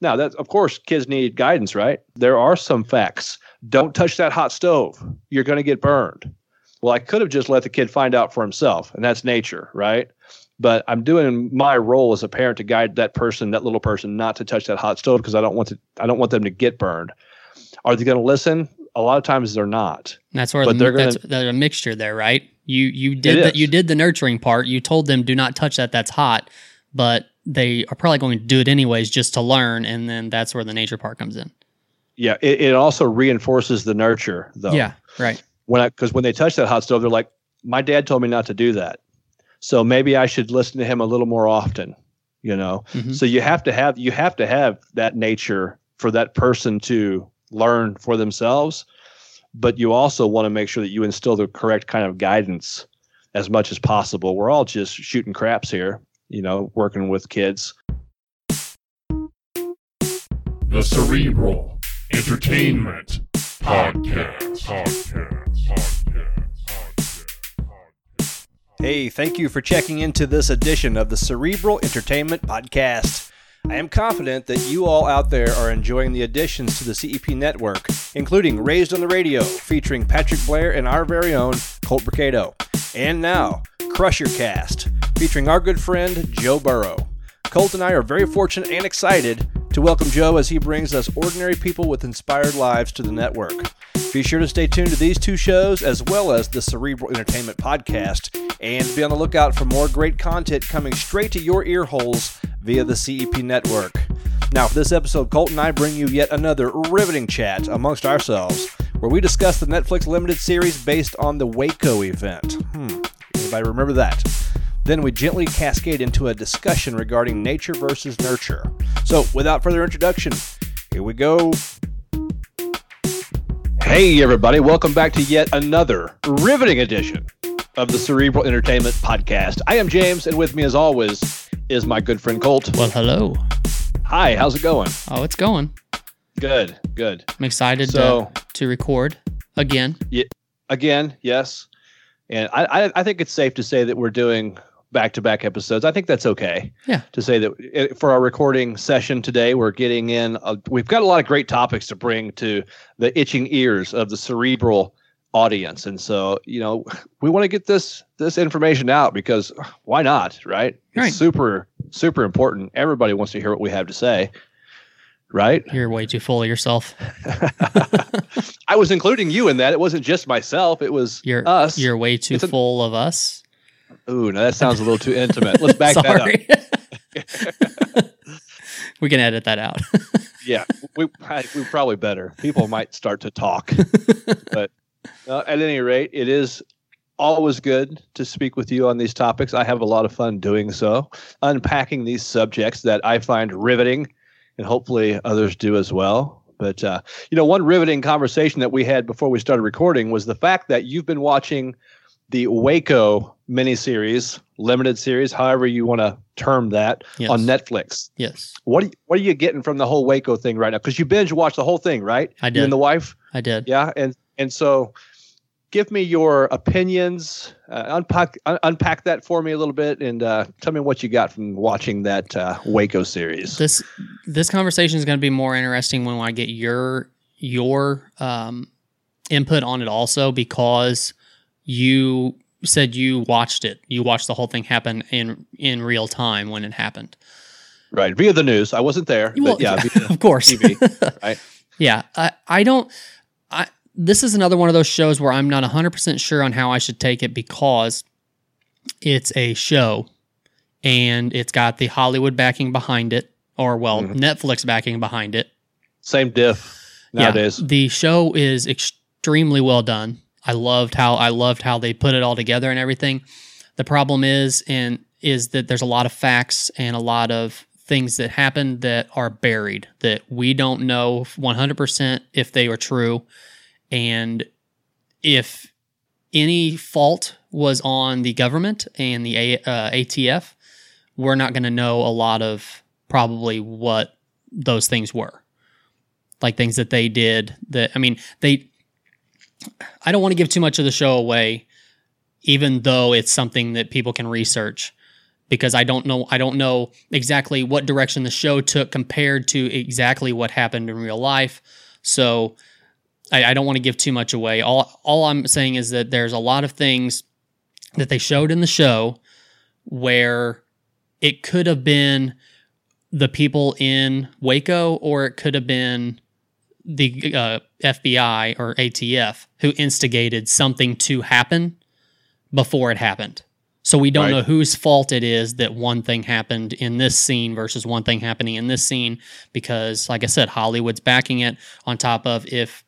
Now, that of course, kids need guidance, right? There are some facts. Don't touch that hot stove. You're going to get burned. Well, I could have just let the kid find out for himself, and that's nature, right? But I'm doing my role as a parent to guide that person, that little person, not to touch that hot stove because I don't want to. I don't want them to get burned. Are they going to listen? A lot of times they're not. That's where But the, they're gonna- that's there's a mixture there, right? You you did the, you did the nurturing part. You told them do not touch that. That's hot, but they are probably going to do it anyways just to learn, and then that's where the nature part comes in. Yeah, it, it also reinforces the nurture, though. Yeah, right. when I because when they touch that hot stove, they're like, my dad told me not to do that, so maybe I should listen to him a little more often. You know, Mhm. so you have to have you have to have that nature for that person to learn for themselves, but you also want to make sure that you instill the correct kind of guidance as much as possible. We're all just shooting craps here, you know, working with kids. The Cerebral Entertainment Podcast. Podcast. Podcast. Podcast. Hey, thank you for checking into this edition of the Cerebral Entertainment Podcast. I am confident that you all out there are enjoying the additions to the CEP network, including Raised on the Radio, featuring Patrick Blair and our very own Colt Bricado. And now, Crusher Cast, featuring our good friend Joe Burrow. Colt and I are very fortunate and excited to welcome Joe as he brings us ordinary people with inspired lives to the network. Be sure to stay tuned to these two shows as well as the Cerebral Entertainment Podcast and be on the lookout for more great content coming straight to your ear holes via the CEP network. Now, for this episode, Colt and I bring you yet another riveting chat amongst ourselves where we discuss the Netflix limited series based on the Waco event. Hmm, anybody remember that? Then we gently cascade into a discussion regarding nature versus nurture. So, without further introduction, here we go. Hey, everybody, welcome back to yet another riveting edition of the Cerebral Entertainment Podcast. I am James, and with me, as always, is my good friend Colt. Well, hello. Hi, how's it going? Oh, it's going. Good, good. I'm excited So- to, to record again. Yeah, Again, yes. And I, I, I think it's safe to say that we're doing back to back episodes. I think that's okay. Yeah. To say that for our recording session today, we're getting in, a, we've got a lot of great topics to bring to the itching ears of the cerebral audience. And so, you know, we want to get this this information out because why not, right? It's Right. super, super important. Everybody wants to hear what we have to say. Right? You're way too full of yourself. I was including you in that. It wasn't just myself. It was You're us. you're way too It's a- full of us. Ooh, no, that sounds a little too intimate. Let's back that up. We can edit that out. Yeah, we I- we probably better. People might start to talk, but uh, at any rate, it is always good to speak with you on these topics. I have a lot of fun doing so, unpacking these subjects that I find riveting, and hopefully others do as well. But uh, you know, one riveting conversation that we had before we started recording was the fact that you've been watching the Waco miniseries, limited series, however you want to term that, yes. on Netflix. Yes, What are you, what are you getting from the whole Waco thing right now? Because you binge watched the whole thing, right? I You did. and the wife, I did. yeah. And and so, give me your opinions. Uh, unpack un- unpack that for me a little bit, and uh, tell me what you got from watching that uh, Waco series. This this conversation is going to be more interesting when I get your your um, input on it also because you said you watched it. You watched the whole thing happen in in real time when it happened. right via the news. I wasn't there, Well, but yeah, of course. TV, right? Yeah, I I don't. I this is another one of those shows where I'm not 100 percent sure on how I should take it because it's a show and it's got the Hollywood backing behind it, or well, Mhm. Netflix backing behind it. Same diff nowadays. Yeah, the show is extremely well done. I loved how I loved how they put it all together and everything. The problem is and is that there's a lot of facts and a lot of things that happen that are buried that we don't know 100% if they were true and if any fault was on the government and the A, uh, ATF we're not going to know a lot of probably what those things were like things that they did that I mean they I don't want to give too much of the show away even though it's something that people can research because I don't know I don't know exactly what direction the show took compared to exactly what happened in real life. So I, I don't want to give too much away. All all I'm saying is that there's a lot of things that they showed in the show where it could have been the people in Waco or it could have been the uh, FBI or ATF who instigated something to happen before it happened. So we don't Right. know whose fault it is that one thing happened in this scene versus one thing happening in this scene because like I said Hollywood's backing it on top of if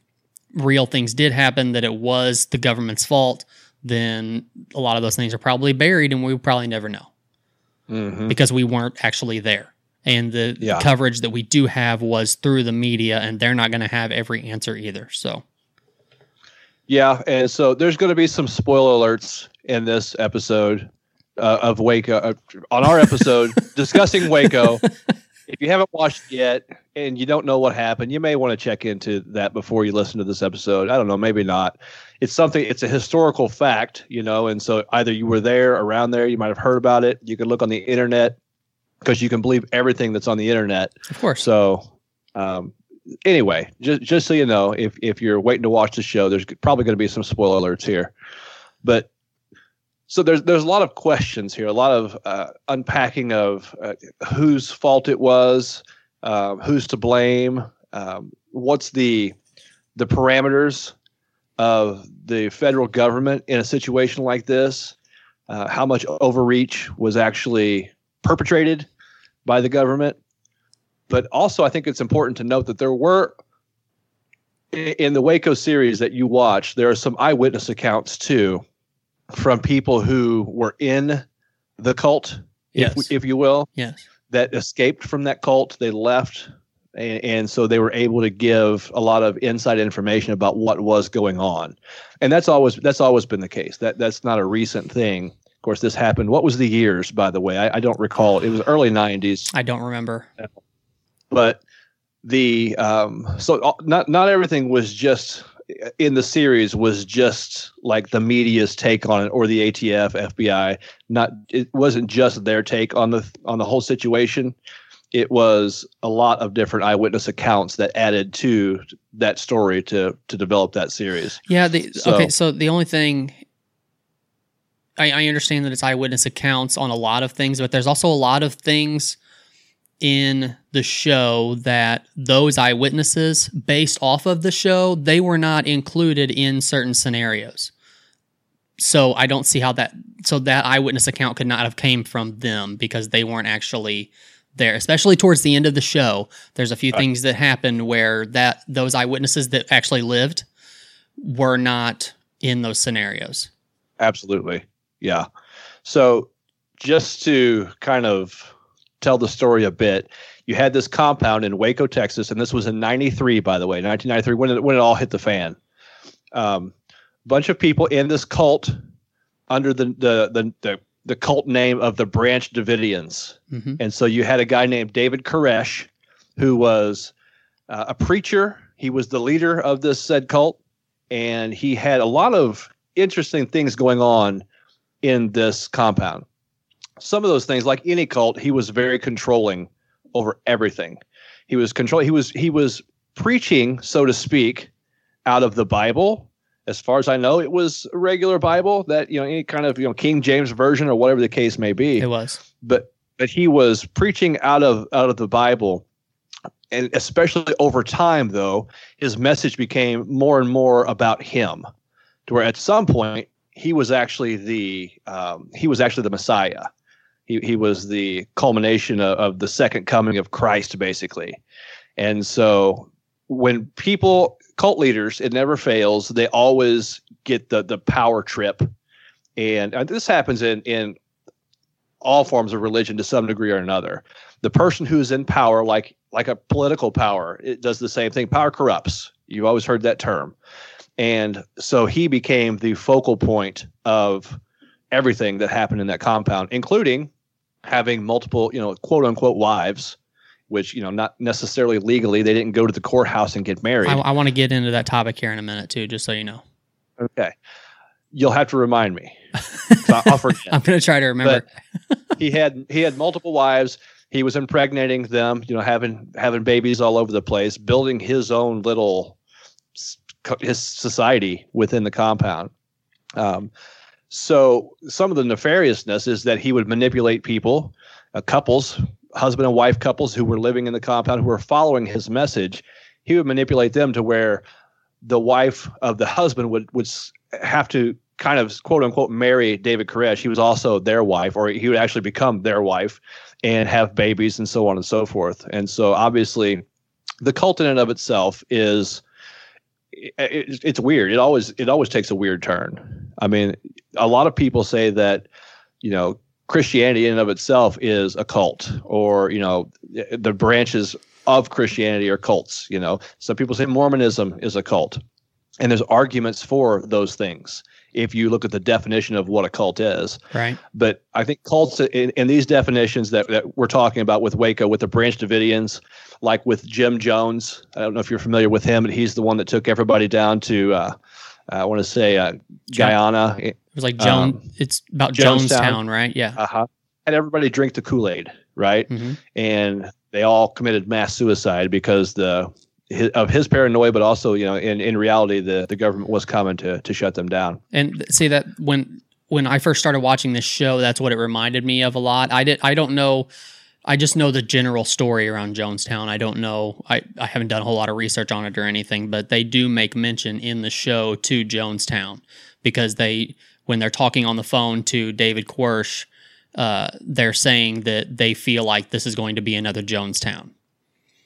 real things did happen that it was the government's fault then a lot of those things are probably buried and we probably never know Mhm. because we weren't actually there. And the Yeah. coverage that we do have was through the media, and they're not going to have every answer either. So, Yeah, and so there's going to be some spoiler alerts in this episode uh, of Waco. Uh, on our episode discussing Waco, if you haven't watched yet and you don't know what happened, you may want to check into that before you listen to this episode. I don't know, maybe not. It's something. It's a historical fact, you know, and so either you were there, around there, you might have heard about it. You could look on the internet because you can believe everything that's on the internet. of course, So, um, anyway, just just so you know, if if you're waiting to watch the show, there's probably going to be some spoiler alerts here. But so there's there's a lot of questions here, a lot of uh, unpacking of uh, whose fault it was, uh, who's to blame, um, what's the the parameters of the federal government in a situation like this, uh, how much overreach was actually perpetrated by the government but also I think it's important to note that there were in the Waco series that you watch, there are some eyewitness accounts too from people who were in the cult, if, if you will, yes, that escaped from that cult. They left, and, and so they were able to give a lot of inside information about what was going on, and that's always that's always been the case. That that's not a recent thing. Of course, this happened. What was the years, by the way? I, I don't recall. It was early '90s I don't remember. but the um so uh, not not everything was just in the series was just like the media's take on it or the ATF FBI not it wasn't just their take on the on the whole situation it was a lot of different eyewitness accounts that added to that story to to develop that series Yeah. The, So- okay. So the only thing I, I understand that it's eyewitness accounts on a lot of things, but there's also a lot of things in the show that those eyewitnesses, based off of the show, they were not included in certain scenarios. So I don't see how that. So that eyewitness account could not have came from them because they weren't actually there. Especially towards the end of the show, there's a few Right. things that happened where that those eyewitnesses that actually lived were not in those scenarios. Absolutely. Yeah. So just to kind of tell the story a bit, you had this compound in Waco, Texas, and this was in 93, by the way, 1993, when it, when it all hit the fan. Um, bunch of people in this cult under the, the, the, the, the cult name of the Branch Davidians. hmm And so you had a guy named David Koresh, who was uh, a preacher. He was the leader of this said cult, and he had a lot of interesting things going on in this compound. Some of those things, like any cult, he was very controlling over everything. He was control. He was he was preaching, so to speak, out of the Bible. As far as I know, it was a regular Bible that you know any kind of you know King James version or whatever the case may be It was. but but he was preaching out of out of the Bible, and especially over time, though, his message became more and more about him, to where at some point he was actually the um, he was actually the Messiah. He he was the culmination of, of the second coming of Christ, basically, and so when people cult leaders, it never fails. They always get the the power trip, and, this happens in in all forms of religion to some degree or another. The person who's in power, like like a political power, it does the same thing. Power corrupts. You've always heard that term. And so he became the focal point of everything that happened in that compound, including having multiple, you know, quote unquote wives, which, you know, not necessarily legally. They didn't go to the courthouse and get married. I, I want to get into that topic here in a minute too, just so you know. Okay. you'll have to remind me. I'll forget. I'm gonna try to remember. he had he had multiple wives. He was impregnating them, you know, having having babies all over the place, building his own little his society within the compound. Um, so some of the nefariousness is that he would manipulate people, uh, couples, husband and wife couples who were living in the compound who were following his message. He would manipulate them to where the wife of the husband would would have to kind of quote unquote marry David Koresh. He was also their wife, or he would actually become their wife and have babies and so on and so forth. And so obviously, the cult in and of itself is it, it, it's weird. It always it always takes a weird turn. I mean, a lot of people say that you know Christianity in and of itself is a cult, or you know the branches of Christianity are cults. You know, some people say Mormonism is a cult, and there's arguments for those things. If you look at the definition of what a cult is, right. but I think cults in, in these definitions that, that we're talking about with Waco, with the Branch Davidians, like with Jim Jones. I don't know if you're familiar with him, but he's the one that took everybody down to, uh, I want to say, uh, Guyana. It was like Joan. Um, it's about Jonestown. Jonestown, right? Yeah. Uh-huh. Had everybody drink the Kool Aid, right? hmm And they all committed mass suicide because the of his paranoia, but also, you know, in, in reality, the, the government was coming to to shut them down. And see that when when I first started watching this show, that's what it reminded me of a lot. I did. I don't know. I just know the general story around Jonestown. I don't know. I, I haven't done a whole lot of research on it or anything, but they do make mention in the show to Jonestown because they, when they're talking on the phone to David Koresh, uh, they're saying that they feel like this is going to be another Jonestown.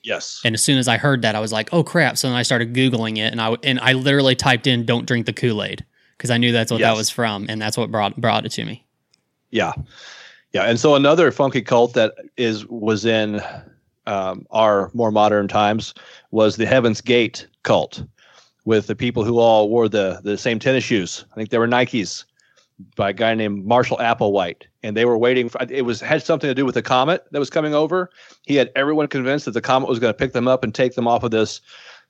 Yes. And as soon as I heard that, I was like, "Oh crap!" So then I started googling it, and I and I literally typed in "Don't drink the Kool Aid" because I knew that's what that was from, and that's what brought brought it to me. Yeah, yeah, and so another funky cult that is was in um, our more modern times was the Heaven's Gate cult, with the people who all wore the the same tennis shoes. I think they were Nikes by a guy named Marshall Applewhite, and they were waiting for it was had something to do with the comet that was coming over. He had everyone convinced that the comet was going to pick them up and take them off of this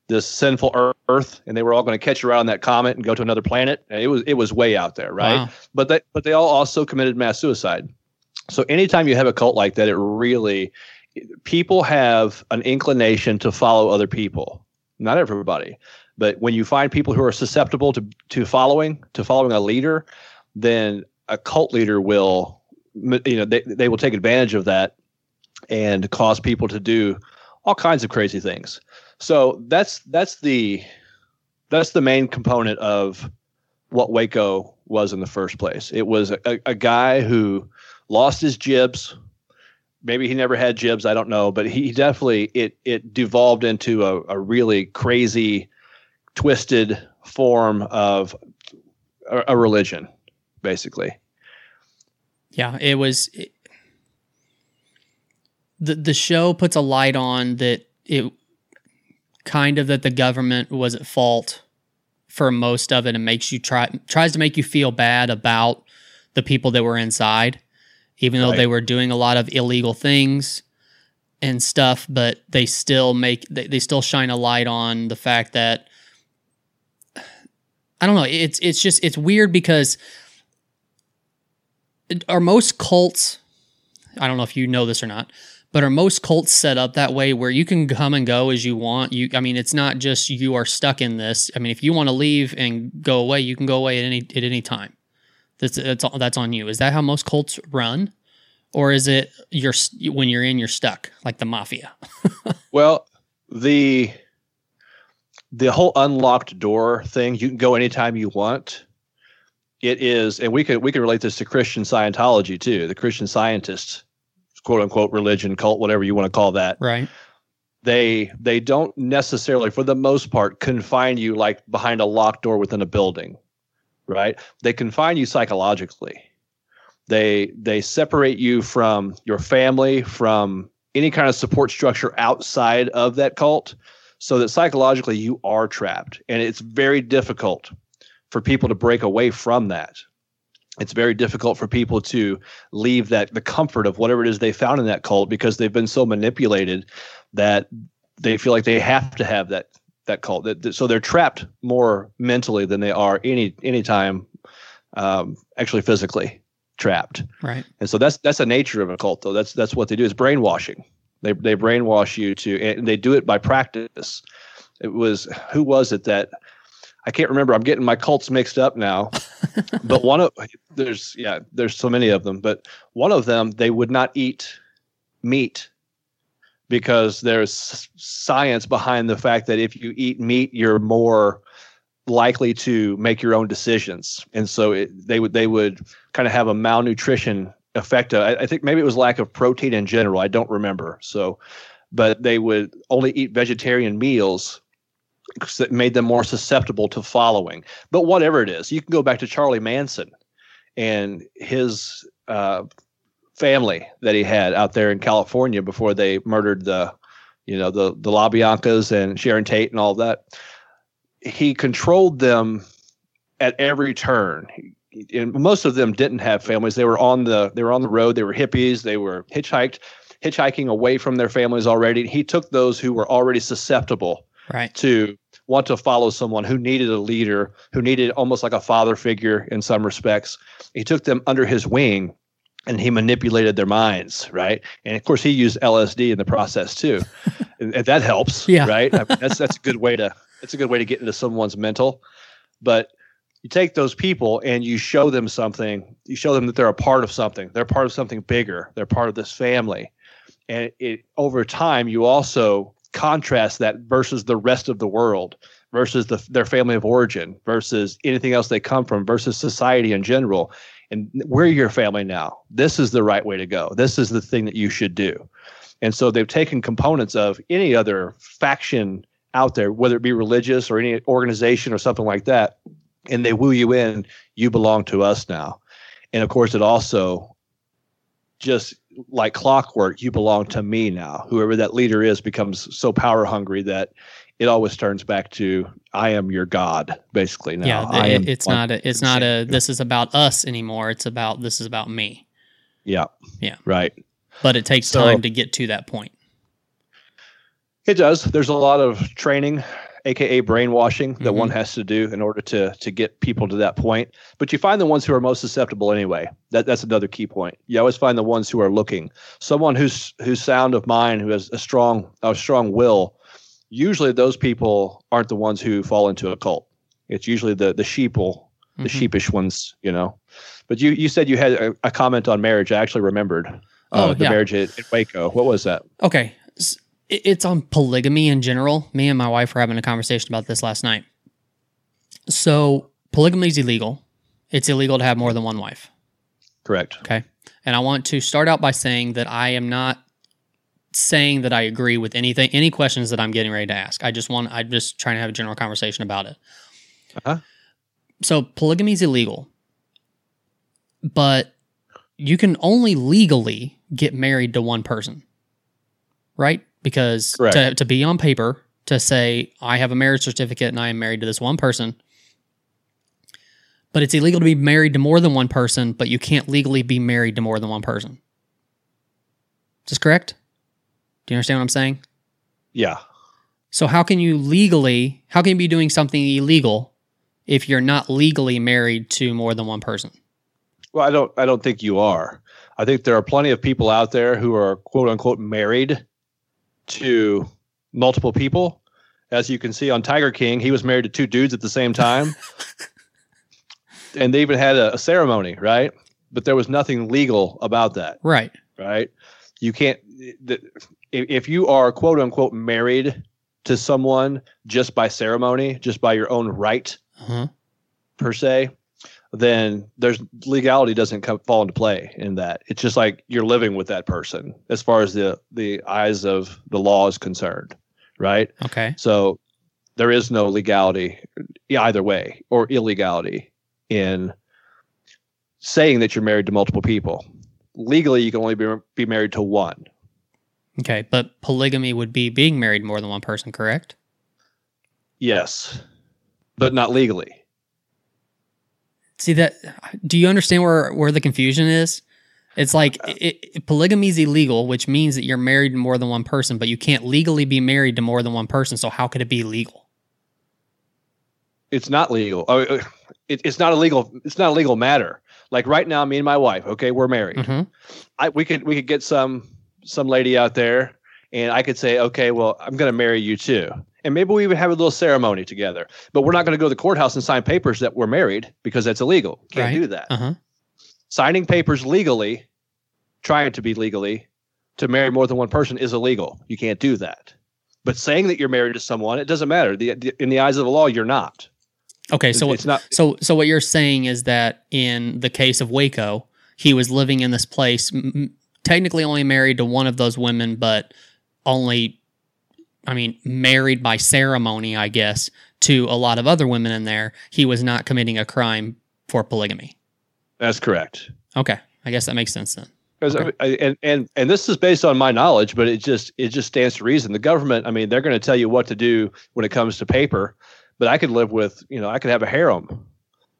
this sinful earth and they were all going to catch around on that comet and go to another planet and it was it was way out there right Wow. but they but they all also committed mass suicide. So anytime you have a cult like that, it really people have an inclination to follow other people. Not everybody, but when you find people who are susceptible to to following to following a leader, then a cult leader will you know they, they will take advantage of that and cause people to do all kinds of crazy things. So that's that's the that's the main component of what Waco was in the first place. It was a, a guy who lost his jibs. Maybe he never had jibs. I don't know, but he definitely it it devolved into a, a really crazy, twisted form of a, a religion, basically. Yeah, it was. It, the The show puts a light on that it kind of that the government was at fault for most of it, and makes you try tries to make you feel bad about the people that were inside, even though Right. they were doing a lot of illegal things and stuff. But they still make they, they still shine a light on the fact that I don't know. It's it's just it's weird because are most cults i don't know if you know this or not but are most cults set up that way where you can come and go as you want? You i mean it's not just you are stuck in this. I mean if you want to leave and go away you can go away at any at any time. That's that's that's on you. Is that how most cults run? Or is it you're when you're in you're stuck like the mafia? Well, the the whole unlocked door thing, you can go anytime you want. It is, and we can we can relate this to Christian Scientology too, the Christian scientists, quote unquote religion, cult, whatever you want to call that. right They they don't necessarily, for the most part, confine you like behind a locked door within a building, right? They confine you psychologically. They they separate you from your family, from any kind of support structure outside of that cult so that psychologically you are trapped and it's very difficult for people to break away from that it's very difficult for people to leave that the comfort of whatever it is they found in that cult because they've been so manipulated that they feel like they have to have that that cult that, so they're trapped more mentally than they are any any time um, actually physically trapped. Right. And so that's that's the nature of a cult, though. That's that's what they do is brainwashing. They they brainwash you to, and they do it by practice. It was who was it that I can't remember. I'm getting my cults mixed up now. but one of there's yeah there's so many of them, but one of them they would not eat meat because there's science behind the fact that if you eat meat, you're more likely to make your own decisions, and so it, they would they would kind of have a malnutrition effect. Uh, I, I think maybe it was lack of protein in general. I don't remember. So, but they would only eat vegetarian meals that made them more susceptible to following. But whatever it is, you can go back to Charlie Manson and his uh, family that he had out there in California before they murdered the, you know, the the LaBiancas and Sharon Tate and all that. He controlled them at every turn. And most of them didn't have families. They were on the they were on the road. They were hippies. They were hitchhiked, hitchhiking away from their families already. He took those who were already susceptible Right. to want to follow someone who needed a leader, who needed almost like a father figure in some respects. He took them under his wing and he manipulated their minds, right? And of course, he used LSD in the process too, and, and that helps, Yeah. right? I mean, that's that's a good way to that's a good way to get into someone's mental. But you take those people and you show them something. You show them that they're a part of something. They're part of something bigger. They're part of this family, and it over time you also contrast that versus the rest of the world versus the, their family of origin versus anything else they come from versus society in general. And we're your family now. This is the right way to go. This is the thing that you should do. And so they've taken components of any other faction out there whether it be religious or any organization or something like that and they woo you in. You belong to us now. And of course it also just like clockwork, you belong to me now. Whoever that leader is becomes so power hungry that it always turns back to I am your God, basically. Now yeah. I it- it's not a, it's not a this is about us anymore. It's about this is about me. Yeah. Yeah. Right. But it takes So- time to get to that point. It does. There's a lot of training, aka brainwashing, that Mhm. one has to do in order to to get people to that point. But you find the ones who are most susceptible anyway. That that's another key point. You always find the ones who are looking. Someone who's who's sound of mind, who has a strong a strong will. Usually, those people aren't the ones who fall into a cult. It's usually the the sheeple, the Mhm. sheepish ones, you know. But you you said you had a, a comment on marriage. I actually remembered. Uh, Oh, the yeah. marriage at, at Waco. What was that? Okay. It's on polygamy in general. Me and my wife were having a conversation about this last night. So, polygamy is illegal. It's illegal to have more than one wife. Correct. Okay. And I want to start out by saying that I am not saying that I agree with anything, any questions that I'm getting ready to ask. I just want, I'm just trying to have a general conversation about it. Uh-huh. So, polygamy is illegal, but you can only legally get married to one person, right? Because Correct. to, to be on paper, to say, I have a marriage certificate and I am married to this one person, but it's illegal to be married to more than one person, but you can't legally be married to more than one person. Is this correct? Do you understand what I'm saying? Yeah. So how can you legally how can you be doing something illegal if you're not legally married to more than one person? Well, I don't. I don't think you are. I think there are plenty of people out there who are quote unquote married to multiple people. As you can see on Tiger King, he was married to two dudes at the same time, and they even had a, a ceremony, right? But there was nothing legal about that, Right. right? You can't. The, if, you are quote unquote married to someone just by ceremony, just by your own right, Uh-huh. per se, then there's legality doesn't come fall into play in that. It's just like you're living with that person as far as the the eyes of the law is concerned, right? Okay. So there is no legality either way or illegality in saying that you're married to multiple people. Legally, you can only be be married to one. Okay. But polygamy would be being married more than one person, correct? Yes, but not legally. See that do you understand where where the confusion is? It's like it, it, polygamy is illegal, which means that you're married to more than one person, but you can't legally be married to more than one person. So how could it be legal? It's not legal. Oh, uh, it it, it's not a legal it's not a legal matter. Like right now, me and my wife, okay, we're married. Mhm. I we could we could get some some lady out there, and I could say, okay, well, I'm going to marry you too, and maybe we would have a little ceremony together. But we're not going to go to the courthouse and sign papers that we're married because that's illegal. Can't Right. do that. Uh-huh. Signing papers legally, trying to be legally, to marry more than one person is illegal. You can't do that. But saying that you're married to someone, it doesn't matter. The, the, in the eyes of the law, you're not. Okay, so it's not. So, so what you're saying is that in the case of Waco, he was living in this place, m- technically only married to one of those women, but only, I mean, married by ceremony, I guess, to a lot of other women in there. He was not committing a crime for polygamy. That's correct. Okay, I guess that makes sense then. Because Okay. I, and and and this is based on my knowledge, but it just it just stands to reason. The government, I mean, they're going to tell you what to do when it comes to paper, but I could live with, you know, I could have a harem,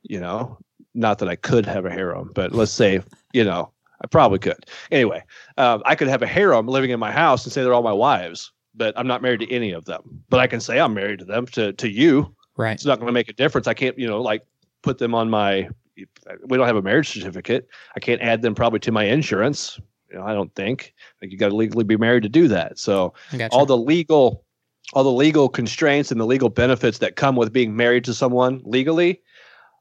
you know, not that I could have a harem, but let's say, you know, I probably could. Anyway, um, I could have a harem living in my house and say they're all my wives, but I'm not married to any of them. But I can say I'm married to them to to you. Right. It's not going to make a difference. I can't, you know, like put them on my. We don't have a marriage certificate. I can't add them probably to my insurance. You know, I don't think. Like you got to legally be married to do that. So I got all the legal, all the legal constraints and the legal benefits that come with being married to someone legally,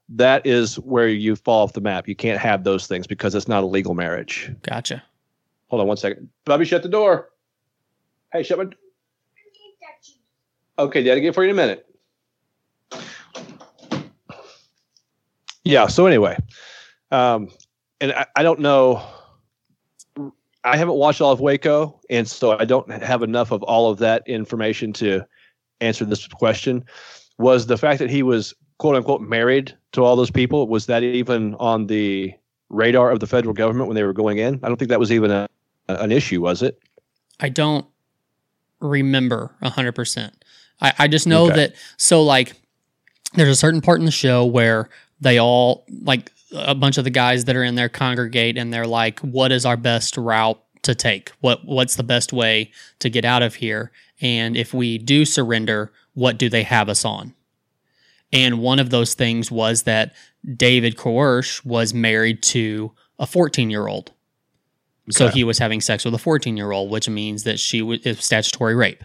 that is where you fall off the map. You can't have those things because it's not a legal marriage. Gotcha. Hold on one second, Bobby. Shut the door. Hey, shut my. Okay, Daddy, get for you in a minute. Yeah. So anyway, um, and I, I don't know. I haven't watched all of Waco, and so I don't have enough of all of that information to answer this question. Was the fact that he was quote unquote married to all those people was that even on the radar of the federal government when they were going in? I don't think that was even a, an issue, was it? I don't remember 100%. I, I just know Okay. that, so like, there's a certain part in the show where they all, like, a bunch of the guys that are in there congregate and they're like, what is our best route to take? What What's the best way to get out of here? And if we do surrender, what do they have us on? And one of those things was that David Koresh was married to a 14 year old. So he was having sex with a 14 year old, which means that she was statutory rape.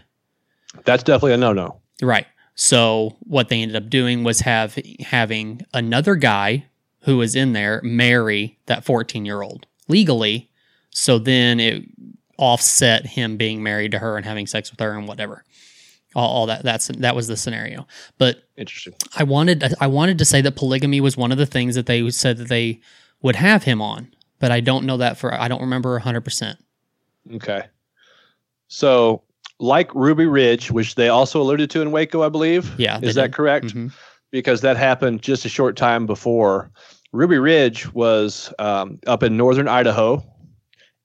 That's definitely a no-no. Right. So what they ended up doing was have having another guy who was in there marry that 14 year old legally. So then it offset him being married to her and having sex with her and whatever. All, all that that's that was the scenario. But Interesting. I wanted I wanted to say that polygamy was one of the things that they said that they would have him on, but I don't know that for I don't remember 100%. Okay. So, like Ruby Ridge, which they also alluded to in Waco, I believe. Yeah, Is that did. correct? Mhm. Because that happened just a short time before. Ruby Ridge was um, up in northern Idaho,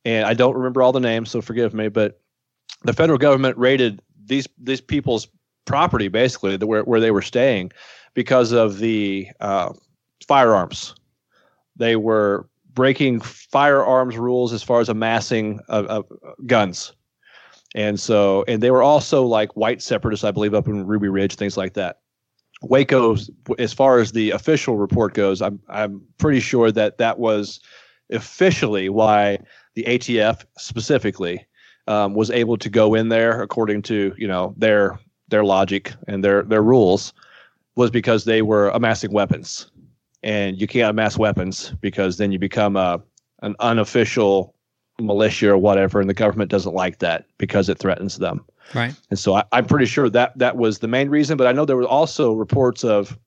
and I don't remember all the names, so forgive me. But the federal government raided these these people's property, basically, the, where where they were staying, because of the uh, firearms. They were breaking firearms rules as far as amassing of, of guns. And so, and they were also like white separatists, I believe, up in Ruby Ridge, things like that. Waco, as far as the official report goes, I'm I'm pretty sure that that was officially why the ATF specifically um, was able to go in there according to you know their their logic and their their rules was because they were amassing weapons, and you can't amass weapons because then you become a an unofficial militia or whatever, and the government doesn't like that because it threatens them. Right. And so I, I'm pretty sure that that was the main reason. But I know there were also reports of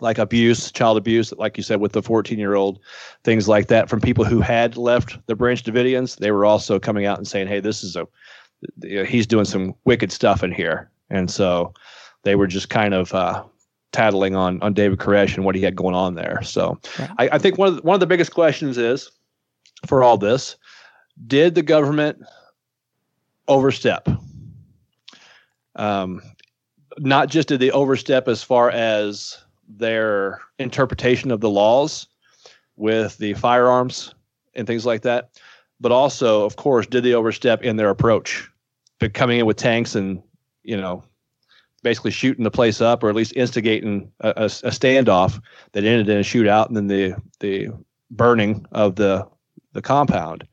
like abuse, child abuse, like you said, with the 14 year old, things like that from people who had left the Branch Davidians. They were also coming out and saying, "Hey, this is a he's doing some wicked stuff in here," and so they were just kind of uh, tattling on on David Koresh and what he had going on there. So Right. I, I think one of the, one of the biggest questions is for all this: Did the government overstep? Um, not just did they overstep as far as their interpretation of the laws with the firearms and things like that, but also, of course, did they overstep in their approach, but coming in with tanks and you know, basically shooting the place up, or at least instigating a, a, a standoff that ended in a shootout, and then the the burning of the the compound.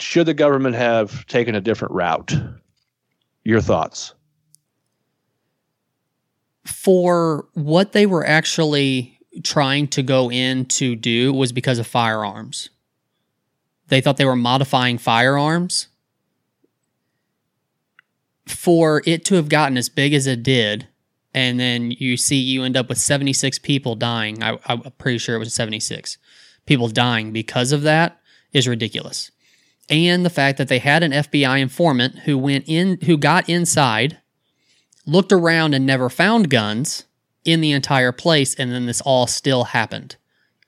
Should the government have taken a different route? Your thoughts? For what they were actually trying to go in to do was because of firearms. They thought they were modifying firearms. For it to have gotten as big as it did, and then you see you end up with 76 people dying. I, I'm pretty sure it was 76 people dying because of that is ridiculous. And the fact that they had an FBI informant who went in, who got inside, looked around and never found guns in the entire place, and then this all still happened,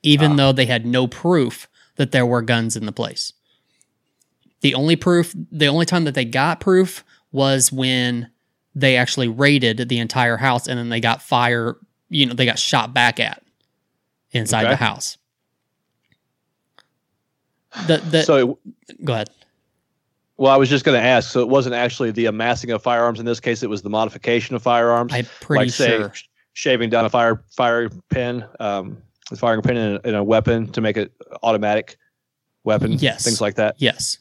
even Ah. though they had no proof that there were guns in the place. The only proof, the only time that they got proof was when they actually raided the entire house and then they got fire, you know, they got shot back at inside Okay. the house. The, the, so, it, go ahead. well, I was just going to ask. So, it wasn't actually the amassing of firearms in this case; it was the modification of firearms. I'm pretty like, say, sure. shaving down a fire fire pin, um, firing a pin in a, in a weapon to make it automatic weapon. Yes. things like that. Yes.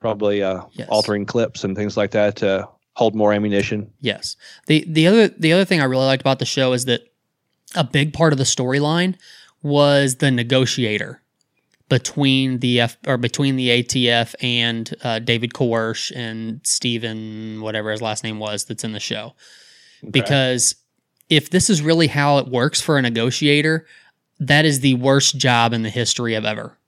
Probably uh, Yes. altering clips and things like that to hold more ammunition. Yes. The the other the other thing I really liked about the show is that a big part of the storyline was the negotiator between the F or between the ATF and uh, David Koresh and Stephen whatever his last name was that's in the show. Because if this is really how it works for a negotiator, that is the worst job in the history of ever.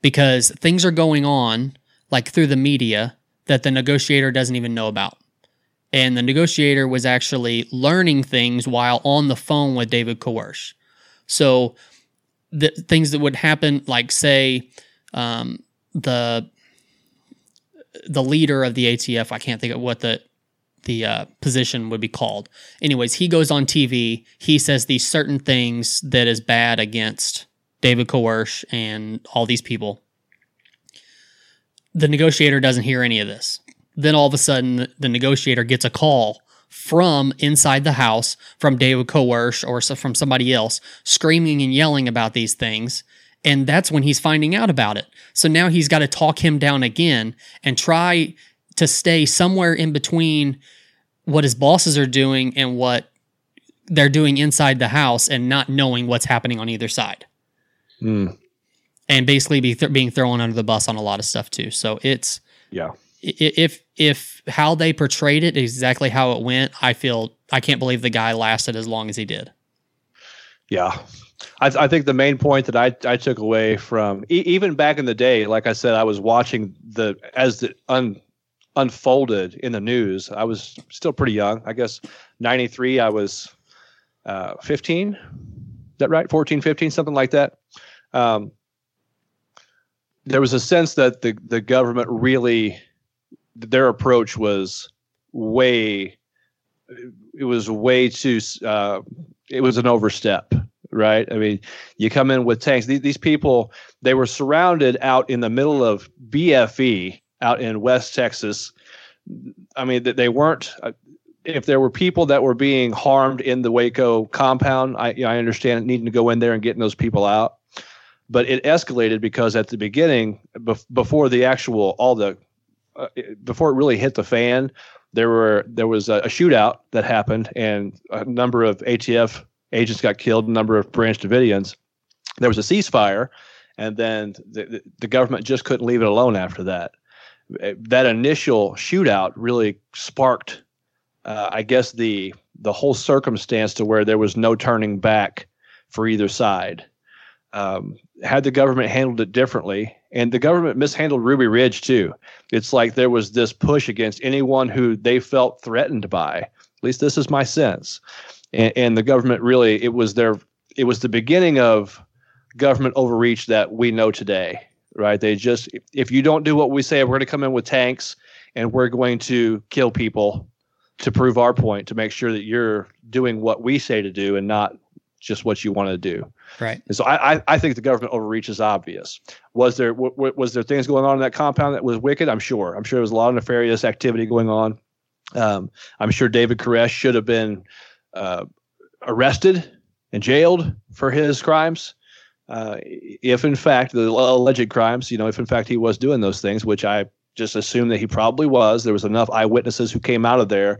Because things are going on like through the media that the negotiator doesn't even know about. And the negotiator was actually learning things while on the phone with David Koresh. So the things that would happen, like say um, the the leader of the ATF, I can't think of what the the uh, position would be called. Anyways, he goes on TV. He says these certain things that is bad against David Koresh and all these people. The negotiator doesn't hear any of this. Then all of a sudden, the- the negotiator gets a call from inside the house from David Koresh or from somebody else screaming and yelling about these things. And that's when he's finding out about it. So now he's got to talk him down again and try to stay somewhere in between what his bosses are doing and what they're doing inside the house and not knowing what's happening on either side Mm, and basically be th- being thrown under the bus on a lot of stuff too so it's yeah. if if how they portrayed it exactly how it went i feel i can't believe the guy lasted as long as he did Yeah. I, I think the main point that I, I took away from e- even back in the day, like I said, I was watching the as the un, unfolded in the news. I was still pretty young. I guess 93, I was uh, 15. Is that right? 14, 15, something like that. Um, there was a sense that the, the government really, their approach was way, it was way too, uh, it was an overstep right? I mean, you come in with tanks. These, these people, they were surrounded out in the middle of BFE out in West Texas. I mean, they weren't. Uh, if there were people that were being harmed in the Waco compound, I, I understand needing to go in there and getting those people out. But it escalated because at the beginning, bef- before the actual all the, uh, before it really hit the fan, there were there was a, a shootout that happened, and a number of ATF agents got killed, a number of Branch Davidians. There was a ceasefire, and then the, the, government just couldn't leave it alone after that. Uh, That initial shootout really sparked, uh, I guess, the the whole circumstance to where there was no turning back for either side. Um, had the government handled it differently, and the government mishandled Ruby Ridge too. It's like there was this push against anyone who they felt threatened by. At least this is my sense and, and the government really it was their it was the beginning of government overreach that we know today right they just if- you don't do what we say we're going to come in with tanks and we're going to kill people to prove our point to make sure that you're doing what we say to do and not just what you want to do right and so I, I, I think the government overreach is obvious. Was there w- was there things going on in that compound that was wicked? I'm sure. I'm sure there was a lot of nefarious activity going on. Um, I'm sure David Koresh should have been uh, arrested and jailed for his crimes. Uh, if in fact the alleged crimes, you know, if in fact he was doing those things, which I just assume that he probably was, there was enough eyewitnesses who came out of there,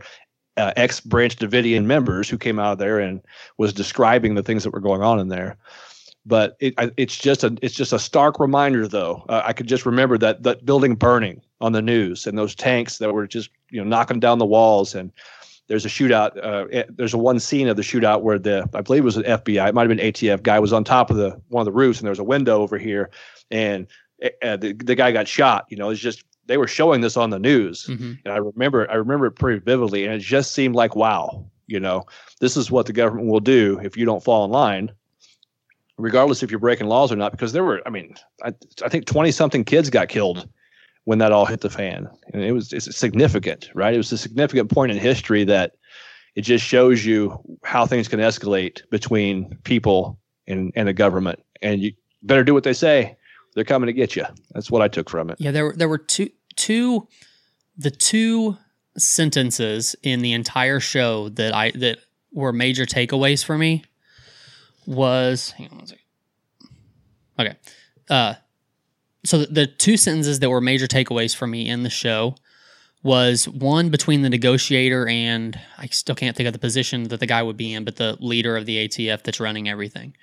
uh, ex Branch Davidian members who came out of there and was describing the things that were going on in there. But it, it's just a it's just a stark reminder, though. Uh, I could just remember that that building burning on the news and those tanks that were just you know knocking down the walls and there's a shootout. Uh, eh, there's a one scene of the shootout where the I believe it was an FBI, it might have been ATF guy was on top of the one of the roofs, and there was a window over here, and uh, the the guy got shot. You know, it's just they were showing this on the news, mm-hmm. and I remember I remember it pretty vividly, and it just seemed like wow, you know, this is what the government will do if you don't fall in line. Regardless if you're breaking laws or not, because there were, I mean, I, I think 20 something kids got killed when that all hit the fan. And it was it's significant, right? It was a significant point in history that it just shows you how things can escalate between people and, and the government. And you better do what they say. They're coming to get you. That's what I took from it. Yeah, there were there were two two the two sentences in the entire show that I that were major takeaways for me was hang on one second. Okay. Uh so the two sentences that were major takeaways for me in the show was one between the negotiator and I still can't think of the position that the guy would be in, but the leader of the ATF that's running everything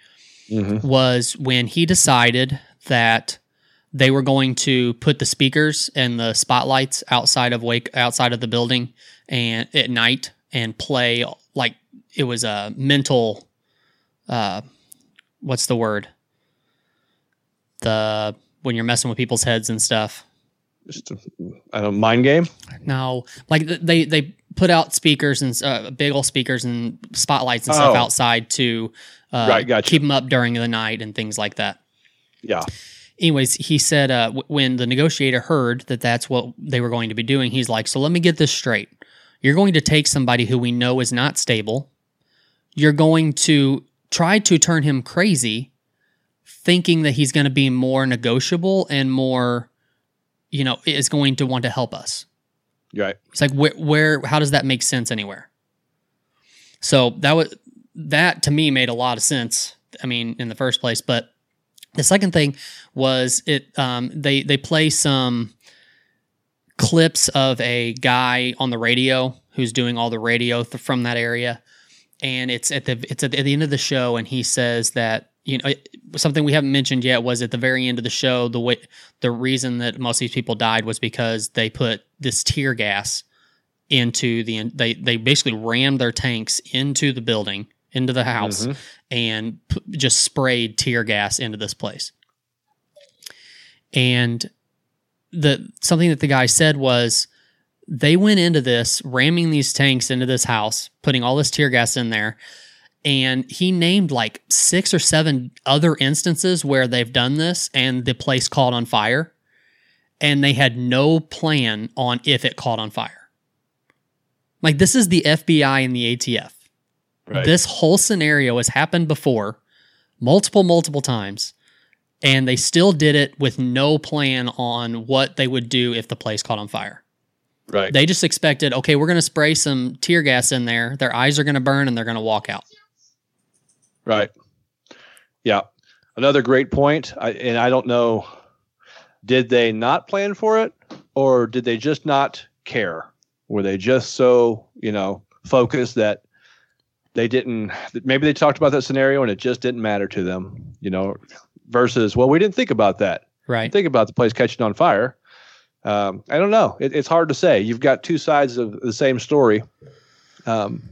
mm-hmm. was when he decided that they were going to put the speakers and the spotlights outside of wake outside of the building and at night and play like it was a mental uh what's the word the when you're messing with people's heads and stuff? Just a, a mind game. No, like they they put out speakers and uh, big old speakers and spotlights and stuff oh. outside to uh, right, gotcha. keep them up during the night and things like that. Yeah. Anyways, he said uh, w- when the negotiator heard that that's what they were going to be doing, he's like, "So let me get this straight. You're going to take somebody who we know is not stable. You're going to try to turn him crazy thinking that he's going to be more negotiable and more, you know, is going to want to help us. Right. It's like where, where, how does that make sense anywhere? So that was that to me made a lot of sense. I mean, in the first place, but the second thing was it. Um, they they play some clips of a guy on the radio who's doing all the radio th- from that area, and it's at the it's at the, at the end of the show, and he says that you know something we haven't mentioned yet was at the very end of the show the way the reason that most of these people died was because they put this tear gas into the they they basically rammed their tanks into the building into the house mm-hmm. and p- just sprayed tear gas into this place and the something that the guy said was they went into this ramming these tanks into this house putting all this tear gas in there and he named like six or seven other instances where they've done this and the place caught on fire and they had no plan on if it caught on fire like this is the fbi and the atf right. this whole scenario has happened before multiple multiple times and they still did it with no plan on what they would do if the place caught on fire right they just expected okay we're going to spray some tear gas in there their eyes are going to burn and they're going to walk out Right. Yeah. Another great point. I, and I don't know, did they not plan for it or did they just not care? Were they just so, you know, focused that they didn't, maybe they talked about that scenario and it just didn't matter to them, you know, versus, well, we didn't think about that. Right. Think about the place catching on fire. Um, I don't know. It, it's hard to say. You've got two sides of the same story. Um,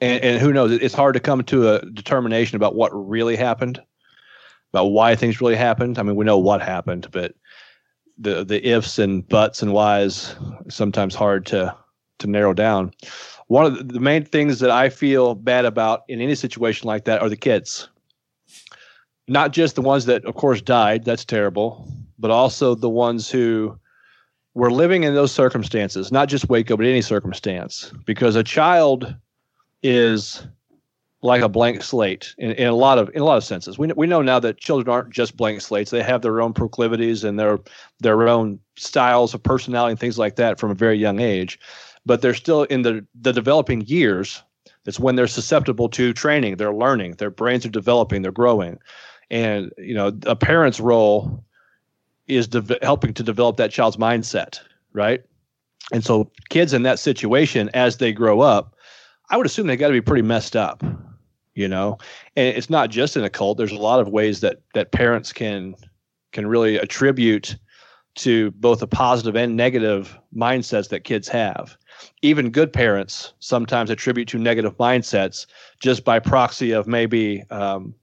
and, and who knows? It's hard to come to a determination about what really happened, about why things really happened. I mean, we know what happened, but the the ifs and buts and whys sometimes hard to to narrow down. One of the, main things that I feel bad about in any situation like that are the kids. Not just the ones that, of course, died. That's terrible, but also the ones who were living in those circumstances. Not just Waco, but any circumstance, because a child is like a blank slate in, in a lot of in a lot of senses. We we know now that children aren't just blank slates; they have their own proclivities and their their own styles of personality and things like that from a very young age. but they're still in the the developing years. It's when they're susceptible to training, they're learning, their brains are developing, they're growing, and you know a parent's role is de- helping to develop that child's mindset, right? And so kids in that situation, as they grow up, I would assume they got to be pretty messed up, you know. And it's not just in a cult. There's a lot of ways that that parents can can really attribute to both the positive and negative mindsets that kids have. Even good parents sometimes attribute to negative mindsets just by proxy of maybe um,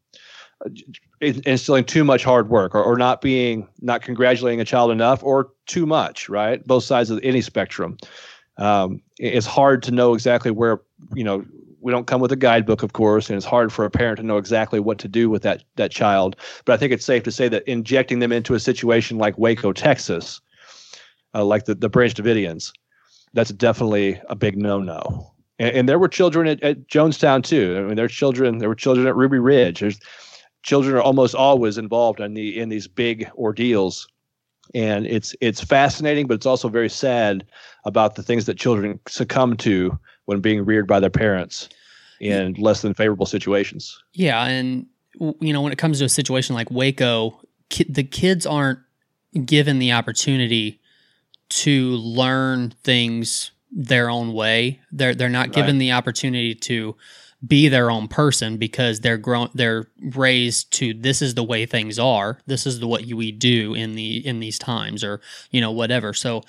instilling too much hard work or, or not being not congratulating a child enough or too much right both sides of any spectrum um, it's hard to know exactly where you know we don't come with a guidebook of course and it's hard for a parent to know exactly what to do with that that child. But i think it's safe to say that injecting them into a situation like waco texas uh, like the, the branch davidians that's definitely a big no-no. And, and there were children at, at jonestown too. I mean there's children there were children at ruby ridge. There's children are almost always involved in the in these big ordeals. And it's it's fascinating but it's also very sad about the things that children succumb to when being reared by their parents in less than favorable situations Yeah, and you know when it comes to a situation like Waco, ki- the kids aren't given the opportunity to learn things their own way. They're they're not given the opportunity to be their own person because they're grown they're raised to this is the way things are. This is the what you we do in the in these times or you know whatever. So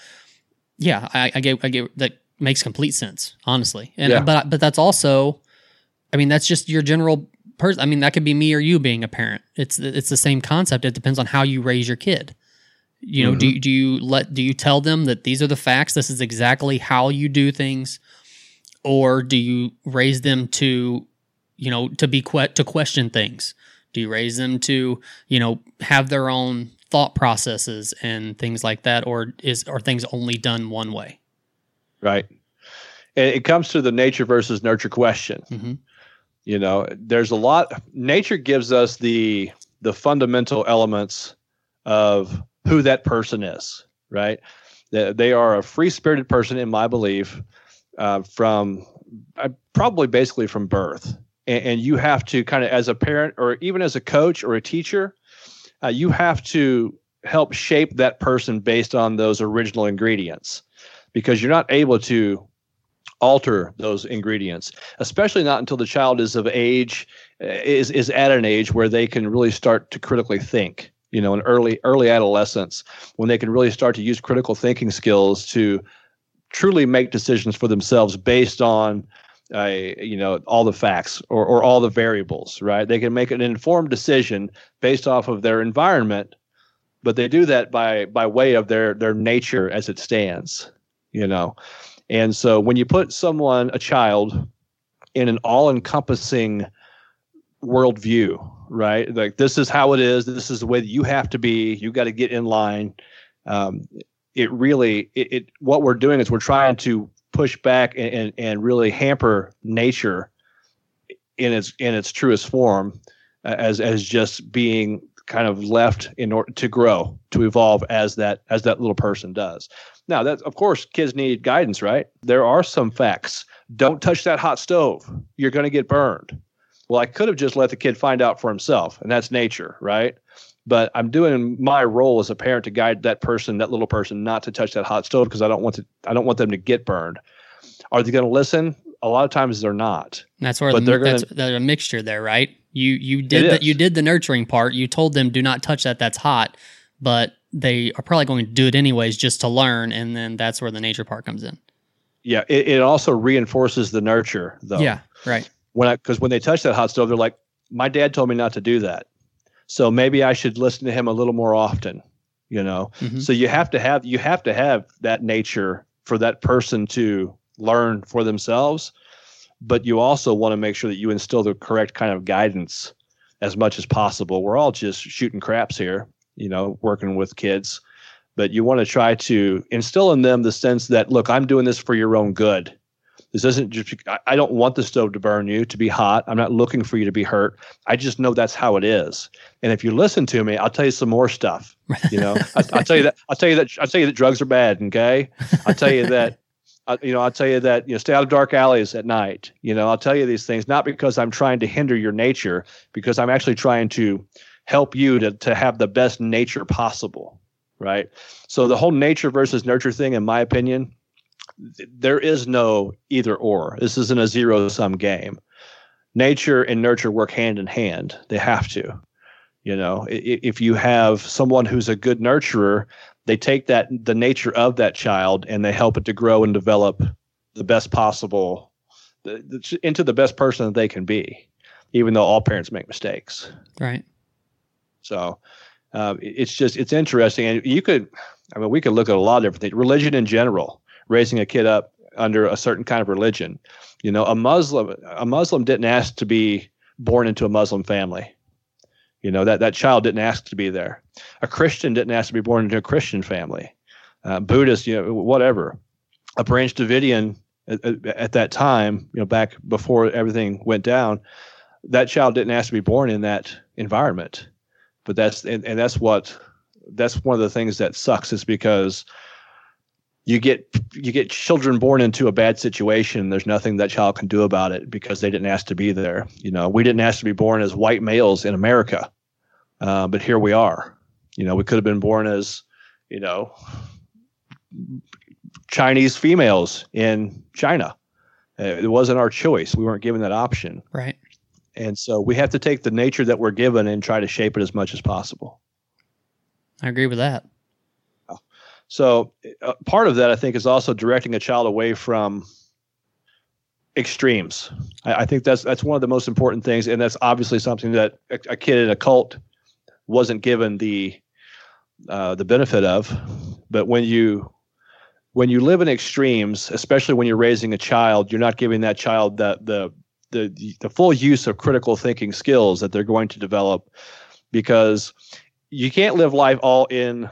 yeah, I, I get I get that makes complete sense, honestly. And Yeah. but but that's also I mean, that's just your general person. I mean, that could be me or you being a parent. It's it's the same concept. It depends on how you raise your kid. You know, do you, do you let do you tell them that these are the facts? This is exactly how you do things, or do you raise them to, you know, to be que- to question things? Do you raise them to, you know, have their own thought processes and things like that, or is are things only done one way? Right? And it comes to the nature versus nurture question. Mhm. you know there's a lot nature gives us the the fundamental elements of who that person is right? They, they are a free spirited person in my belief uh, from uh, probably basically from birth. And, and you have to kind of as a parent or even as a coach or a teacher uh, you have to help shape that person based on those original ingredients because you're not able to alter those ingredients especially not until the child is of age uh, is is at an age where they can really start to critically think you know in early early adolescence when they can really start to use critical thinking skills to truly make decisions for themselves based on uh, you know all the facts or, or all the variables right? They can make an informed decision based off of their environment but they do that by by way of their their nature as it stands you know. And so when you put someone a child in an all-encompassing worldview right like this is how it is this is the way that you have to be you got to get in line um, it really it, it what we're doing is we're trying to push back and, and, and really hamper nature in its in its truest form as as just being kind of left in order to grow to evolve as that as that little person does. Now that of course kids need guidance right? There are some facts. Don't touch that hot stove. You're going to get burned. Well i could have just let the kid find out for himself and that's nature right? But i'm doing my role as a parent to guide that person that little person not to touch that hot stove because i don't want to i don't want them to get burned. Are they going to listen? A lot of times they're not. That's where But the, they're that's there's a mixture there, right? You you did that you did the nurturing part. You told them do not touch that. That's hot, but they are probably going to do it anyways just to learn, and then that's where the nature part comes in. yeah it, it also reinforces the nurture though Yeah, right. when I because when they touch that hot stove, they're like, my dad told me not to do that, so maybe I should listen to him a little more often. You know, Mhm. so you have to have you have to have that nature for that person to learn for themselves, but you also want to make sure that you instill the correct kind of guidance as much as possible. We're all just shooting craps here, you know, working with kids, but you want to try to instill in them the sense that look, I'm doing this for your own good. This isn't just, I- don't want the stove to burn you, to be hot. I'm not looking for you to be hurt. I just know that's how it is. And if you listen to me, I'll tell you some more stuff. You know, I, I'll tell you that, I'll tell you that, I'll tell you that drugs are bad. Okay. I'll tell you that, Uh, you know, I'll tell you that you know, stay out of dark alleys at night. You know, I'll tell you these things not because I'm trying to hinder your nature, because I'm actually trying to help you to to have the best nature possible, right? So the whole nature versus nurture thing, in my opinion, th- there is no either or. This isn't a zero sum game. Nature and nurture work hand in hand. They have to. You know, if you have someone who's a good nurturer, they take that the nature of that child and they help it to grow and develop the best possible the, the, into the best person that they can be even though all parents make mistakes. Right. so uh, it's just it's interesting. And you could i mean we could look at a lot of different things. Religion in general raising a kid up under a certain kind of religion. You know a muslim a muslim didn't ask to be born into a muslim family you know that that child didn't ask to be there. A christian didn't ask to be born into a christian family. Uh, buddhist you know whatever. A branch davidian at, at- at that time you know back before everything went down that child didn't ask to be born in that environment. But that's and, and that's what that's one of the things that sucks is because you get you get children born into a bad situation there's nothing that child can do about it because they didn't ask to be there. You know we didn't ask to be born as white males in america uh, but here we are. You know we could have been born as you know chinese females in china. Uh, it wasn't our choice. We weren't given that option. Right. and so we have to take the nature that we're given and try to shape it as much as possible. I agree with that. So uh, part of that, I think, is also directing a child away from extremes. I, I think that's that's one of the most important things, and that's obviously something that a, a kid in a cult wasn't given the uh, the benefit of. But when you when you live in extremes, especially when you're raising a child, you're not giving that child the the the the full use of critical thinking skills that they're going to develop, because you can't live life all in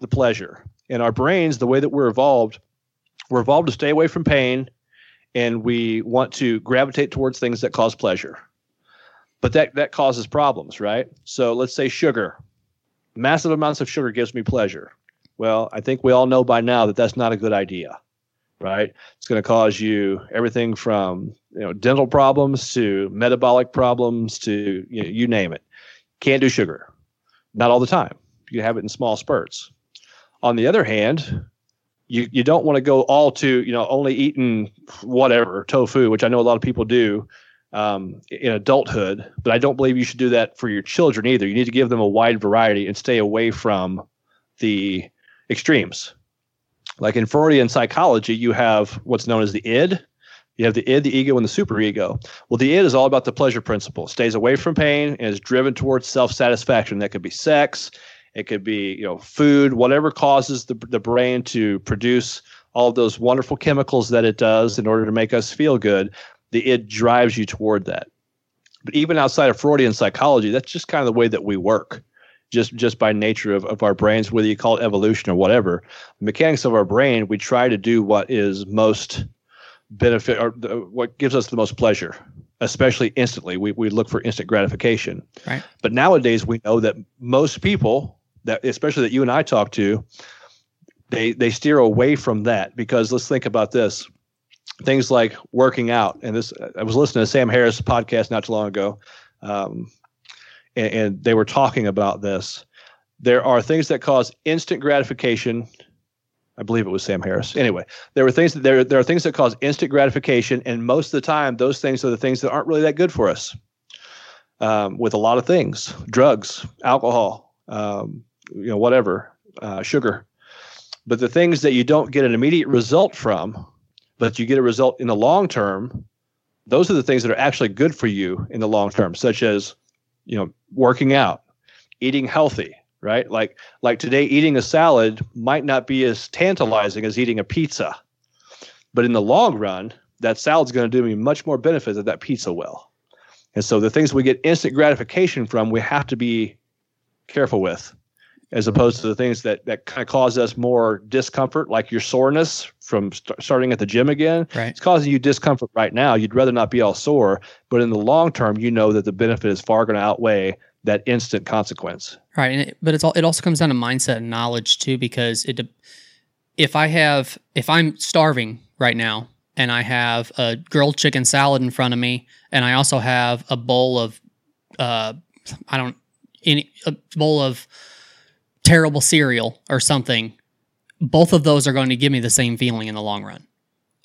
the pleasure. In our brains, the way that we're evolved, we're evolved to stay away from pain and we want to gravitate towards things that cause pleasure. But that that causes problems, right? So let's say sugar. Massive amounts of sugar gives me pleasure. Well, I think we all know by now that that's not a good idea, right? It's going to cause you everything from you know dental problems to metabolic problems to you, know, you name it. Can't do sugar, not all the time. You have it in small spurts. On the other hand, you you don't want to go all to you know only eating whatever tofu, which I know a lot of people do um, in adulthood, but I don't believe you should do that for your children either. You need to give them a wide variety and stay away from the extremes. Like in Freudian psychology, you have what's known as the id. You have the id, the ego, and the superego. Well, the id is all about the pleasure principle. Stays away from pain and is driven towards self-satisfaction. That could be sex, it could be you know food, whatever causes the the brain to produce all those wonderful chemicals that it does in order to make us feel good. The id drives you toward that. But even outside of Freudian psychology, that's just kind of the way that we work. Just just by nature of, of our brains, whether you call it evolution or whatever, the mechanics of our brain, we try to do what is most benefit or the, what gives us the most pleasure, especially instantly. We, we look for instant gratification. Right. But nowadays we know that most people that especially that you and I talk to, they they steer away from that because let's think about this. Things like working out, and this I was listening to Sam Harris podcast not too long ago, um, and, and they were talking about this. There are things that cause instant gratification. I believe it was Sam Harris. Anyway, there were things that there there are things that cause instant gratification, and most of the time, those things are the things that aren't really that good for us. Um, with a lot of things, drugs, alcohol, um, you know, whatever, uh, sugar. But the things that you don't get an immediate result from, but you get a result in the long term, those are the things that are actually good for you in the long term, such as, you know, working out, eating healthy, right? Like like today, eating a salad might not be as tantalizing as eating a pizza, but in the long run, that salad's going to do me much more benefit than that pizza will. And so the things we get instant gratification from, we have to be careful with, as opposed to the things that that kind of cause us more discomfort, like your soreness from st- starting at the gym again. Right. It's causing you discomfort right now. You'd rather not be all sore, but in the long term, you know that the benefit is far going to outweigh that instant consequence. Right, and it, but it's all it also comes down to mindset and knowledge too, because it if I have if I'm starving right now and I have a grilled chicken salad in front of me and I also have a bowl of uh I don't any a bowl of terrible cereal or something both of those are going to give me the same feeling in the long run.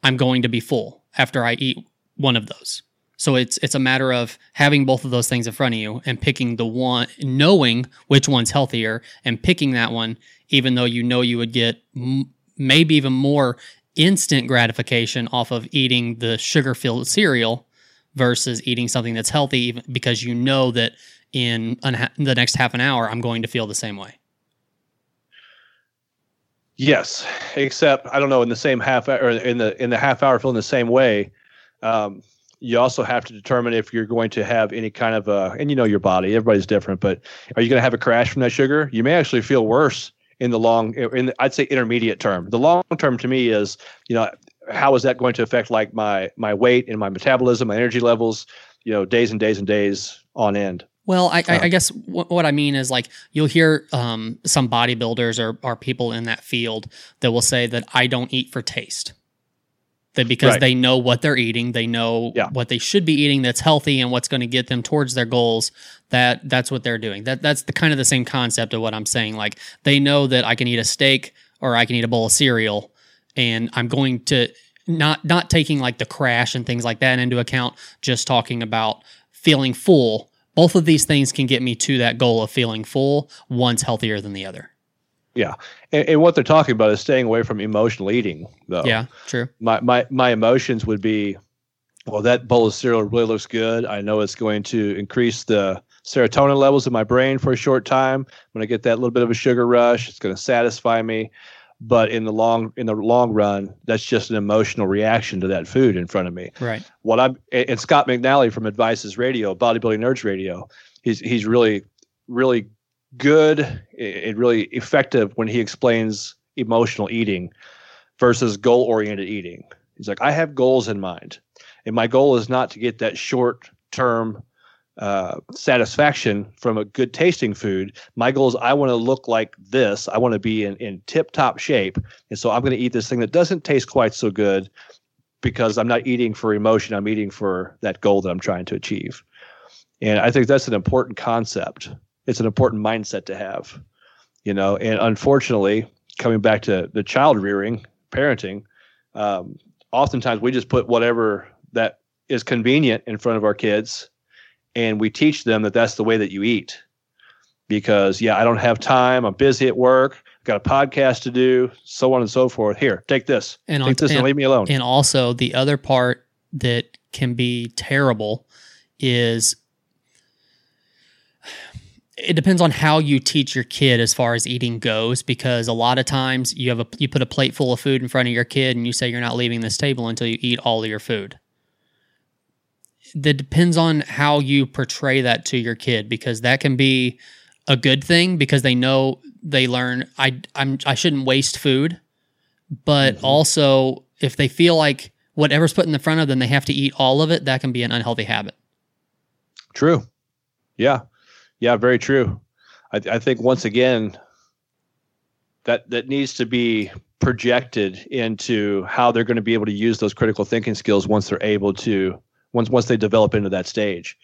I'm going to be full after I eat one of those. So it's it's a matter of having both of those things in front of you and picking the one, knowing which one's healthier, and picking that one, even though you know you would get m- maybe even more instant gratification off of eating the sugar-filled cereal versus eating something that's healthy, even because you know that in unha- the next half an hour I'm going to feel the same way. Yes, except I don't know in the same half or in the in the half hour feeling the same way. Um, you also have to determine if you're going to have any kind of a and you know your body everybody's different but are you going to have a crash from that sugar? You may actually feel worse in the long in the, i'd say intermediate term. The long term to me is you know how is that going to affect like my my weight and my metabolism my energy levels you know days and days and days on end Well, I, I, I guess what, what I mean is like you'll hear um, some bodybuilders or, or people in that field that will say that I don't eat for taste. That because Right. they know what they're eating, they know Yeah. what they should be eating that's healthy and what's going to get them towards their goals. That that's what they're doing. That that's the kind of the same concept of what I'm saying. Like they know that I can eat a steak or I can eat a bowl of cereal, and I'm going to not not taking like the crash and things like that into account. Just talking about feeling full. Both of these things can get me to that goal of feeling full. One's healthier than the other. and, and what they're talking about is staying away from emotional eating though Yeah, true. my my my emotions would be well that bowl of cereal really looks good i know it's going to increase the serotonin levels in my brain for a short time when i get that little bit of a sugar rush it's going to satisfy me but in the long in the long run that's just an emotional reaction to that food in front of me Right. what i'm and scott mcnally from advices radio bodybuilding nerds radio he's he's really really good and really effective when he explains emotional eating versus goal oriented eating he's like i have goals in mind and my goal is not to get that short term uh, satisfaction from a good tasting food my goal is i want to look like this i want to be in, in tip top shape and so i'm going to eat this thing that doesn't taste quite so good because I'm not eating for emotion. I'm eating for that goal that I'm trying to achieve. And I think that's an important concept. It's an important mindset to have, you know. And unfortunately, coming back to the child rearing, parenting, um, oftentimes we just put whatever that is convenient in front of our kids, and we teach them that that's the way that you eat. Because yeah, I don't have time. I'm busy at work. I've got a podcast to do, so on and so forth. Here, take this. And on Take this and and, leave me alone. and also the other part that can be terrible is it depends on how you teach your kid as far as eating goes because a lot of times you have a you put a plate full of food in front of your kid and you say you're not leaving this table until you eat all of your food that depends on how you portray that to your kid because that can be a good thing because they know they learn I I'm I shouldn't waste food but Mhm. also if they feel like whatever's put in the front of them they have to eat all of it that can be an unhealthy habit True. Yeah. Yeah, very true. I, I think once again that that needs to be projected into how they're going to be able to use those critical thinking skills once they're able to once once they develop into that stage.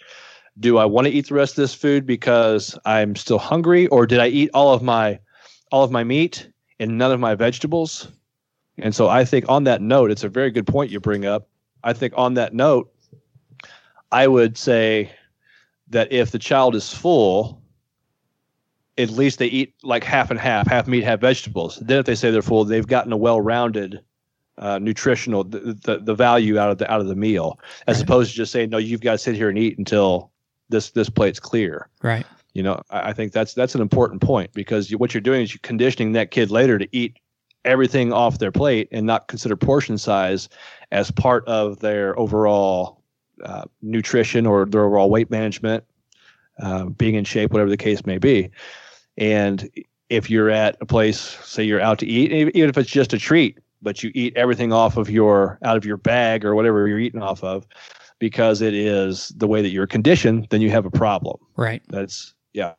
Do I want to eat the rest of this food because I'm still hungry or did I eat all of my all of my meat and none of my vegetables? And so I think on that note, it's a very good point you bring up. I think on that note, I would say that if the child is full, at least they eat like half and half, half meat, half vegetables. Then if they say they're full, they've gotten a well-rounded uh, nutritional the, the the value out of the out of the meal, as Right. opposed to just saying no, you've got to sit here and eat until this this plate's clear. right You know, I, I think that's that's an important point because you, what you're doing is you're conditioning that kid later to eat everything off their plate and not consider portion size as part of their overall uh, nutrition or their overall weight management, uh, being in shape, whatever the case may be. And if you're at a place, say you're out to eat, even if it's just a treat, but you eat everything off of your out of your bag or whatever you're eating off of, because it is the way that you're conditioned, then you have a problem. right That's yeah.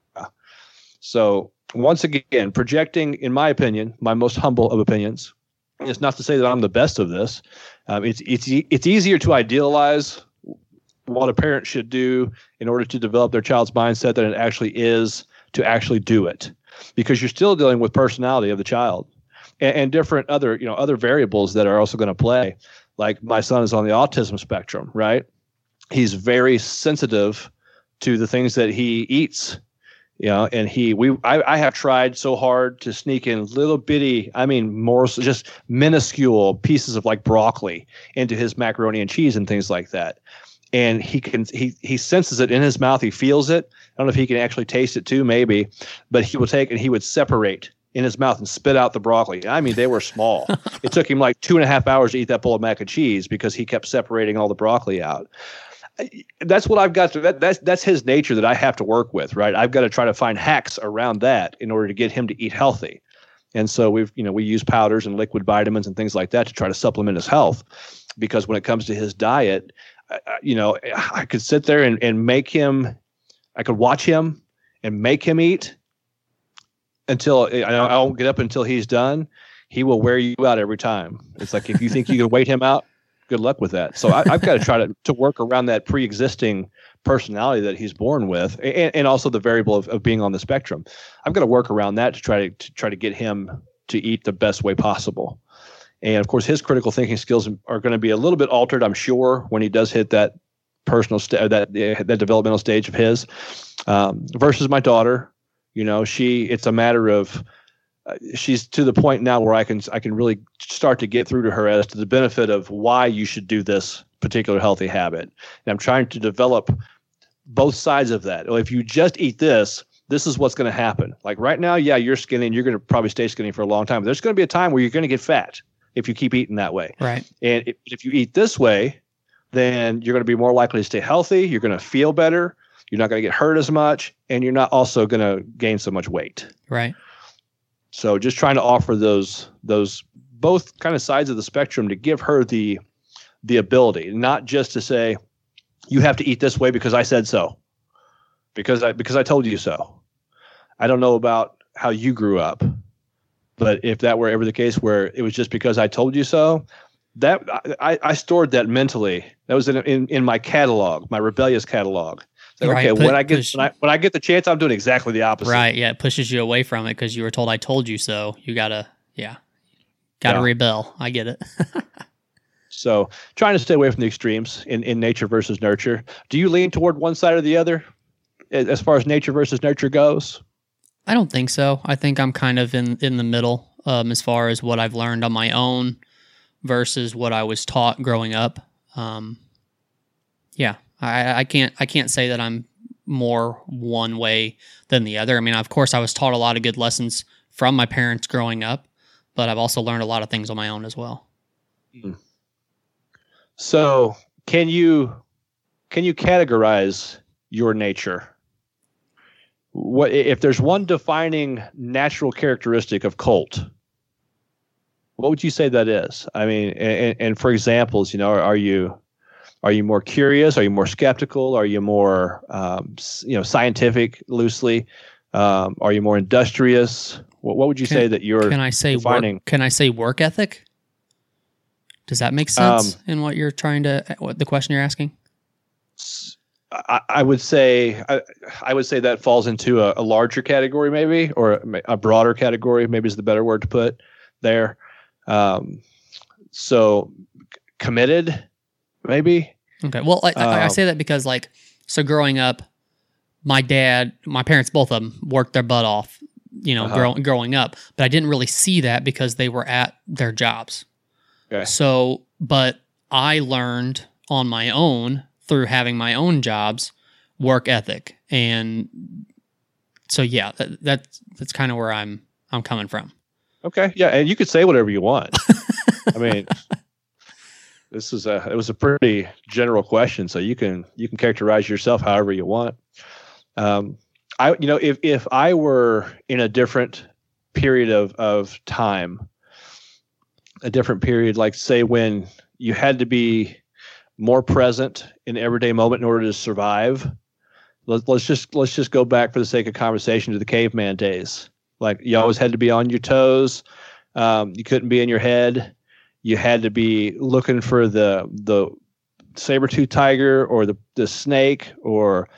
So once again, projecting, in my opinion, my most humble of opinions, It's not to say that I'm the best of this. Um, it's it's it's easier to idealize what a parent should do in order to develop their child's mindset than it actually is to actually do it, because you're still dealing with personality of the child and, and different other you know other variables that are also going to play. Like my son is on the autism spectrum, right? He's very sensitive to the things that he eats you know and he we I, I have tried so hard to sneak in little bitty i mean more just minuscule pieces of like broccoli into his macaroni and cheese and things like that and he can he he senses it in his mouth he feels it i don't know if he can actually taste it too maybe but he will take and he would separate in his mouth and spit out the broccoli i mean they were small it took him like two and a half hours to eat that bowl of mac and cheese because he kept separating all the broccoli out that's what I've got to that, that's that's his nature that I have to work with, right? I've got to try to find hacks around that in order to get him to eat healthy. And so we've, you know, we use powders and liquid vitamins and things like that to try to supplement his health because when it comes to his diet, you know, I could sit there and, and make him, I could watch him and make him eat until I, won't get up until he's done. He will wear you out every time. It's like if you think you can wait him out, good luck with that. So I, have got to try to, to work around that pre-existing personality that he's born with, and, and also the variable of, of being on the spectrum. I've got to work around that to try to, to try to get him to eat the best way possible. And of course, his critical thinking skills are going to be a little bit altered, I'm sure, when he does hit that personal st- that that developmental stage of his. Um, versus my daughter, you know, she it's a matter of uh, she's to the point now where I can I can really start to get through to her as to the benefit of why you should do this particular healthy habit. And I'm trying to develop both sides of that. If you just eat this, this is what's going to happen. Like right now, yeah, you're skinny and you're going to probably stay skinny for a long time. But there's going to be a time where you're going to get fat if you keep eating that way. Right. And if, if you eat this way, then you're going to be more likely to stay healthy. You're going to feel better. You're not going to get hurt as much, and you're not also going to gain so much weight. Right. So just trying to offer those those both kind of sides of the spectrum to give her the the ability, not just to say you have to eat this way because I said so. Because I because I told you so. I don't know about how you grew up, but if that were ever the case where it was just because I told you so, that I, I stored that mentally. That was in, in in my catalog, my rebellious catalog. Like, right, okay, put, when I get push, when I, when I get the chance, I'm doing exactly the opposite. Right. Yeah, it pushes you away from it because you were told I told you so. You gotta, yeah, gotta yeah. rebel. I get it. so trying to stay away from the extremes in, in nature versus nurture. Do you lean toward one side or the other as far as nature versus nurture goes? I don't think so. I think I'm kind of in in the middle um, as far as what I've learned on my own versus what I was taught growing up. Um, yeah, I, I can't I can't say that I'm more one way than the other. I mean, of course, I was taught a lot of good lessons from my parents growing up, but I've also learned a lot of things on my own as well. Hmm. So, can you can you categorize your nature? What if there's one defining natural characteristic of Colt? What would you say that is? I mean, and, and for examples, you know, are, are you are you more curious? Are you more skeptical? Are you more, um, you know, scientific loosely? Um, are you more industrious? What, what would you can, say that you're can I say defining? Work, can I say work ethic? Does that make sense um, in what you're trying to, what the question you're asking? I, I would say I, I, would say that falls into a, a larger category, maybe, or a, a, broader category, maybe is the better word to put there. Um, so committed, maybe. Okay. Well, I, um, I say that because like so growing up, my dad, my parents, both of them worked their butt off, you know, uh-huh. grow, growing up, but I didn't really see that because they were at their jobs. Okay. So, but I learned on my own through having my own jobs work ethic and so yeah that, that's that's kind of where i'm i'm coming from okay yeah and you could say whatever you want i mean this is a it was a pretty general question, so you can you can characterize yourself however you want. Um, I you know if if I were in a different period of of time, a different period, like say when you had to be more present in everyday moment in order to survive. Let, let's just let's just go back for the sake of conversation to the caveman days. Like you always had to be on your toes. Um, you couldn't be in your head. You had to be looking for the the saber tooth tiger or the the snake or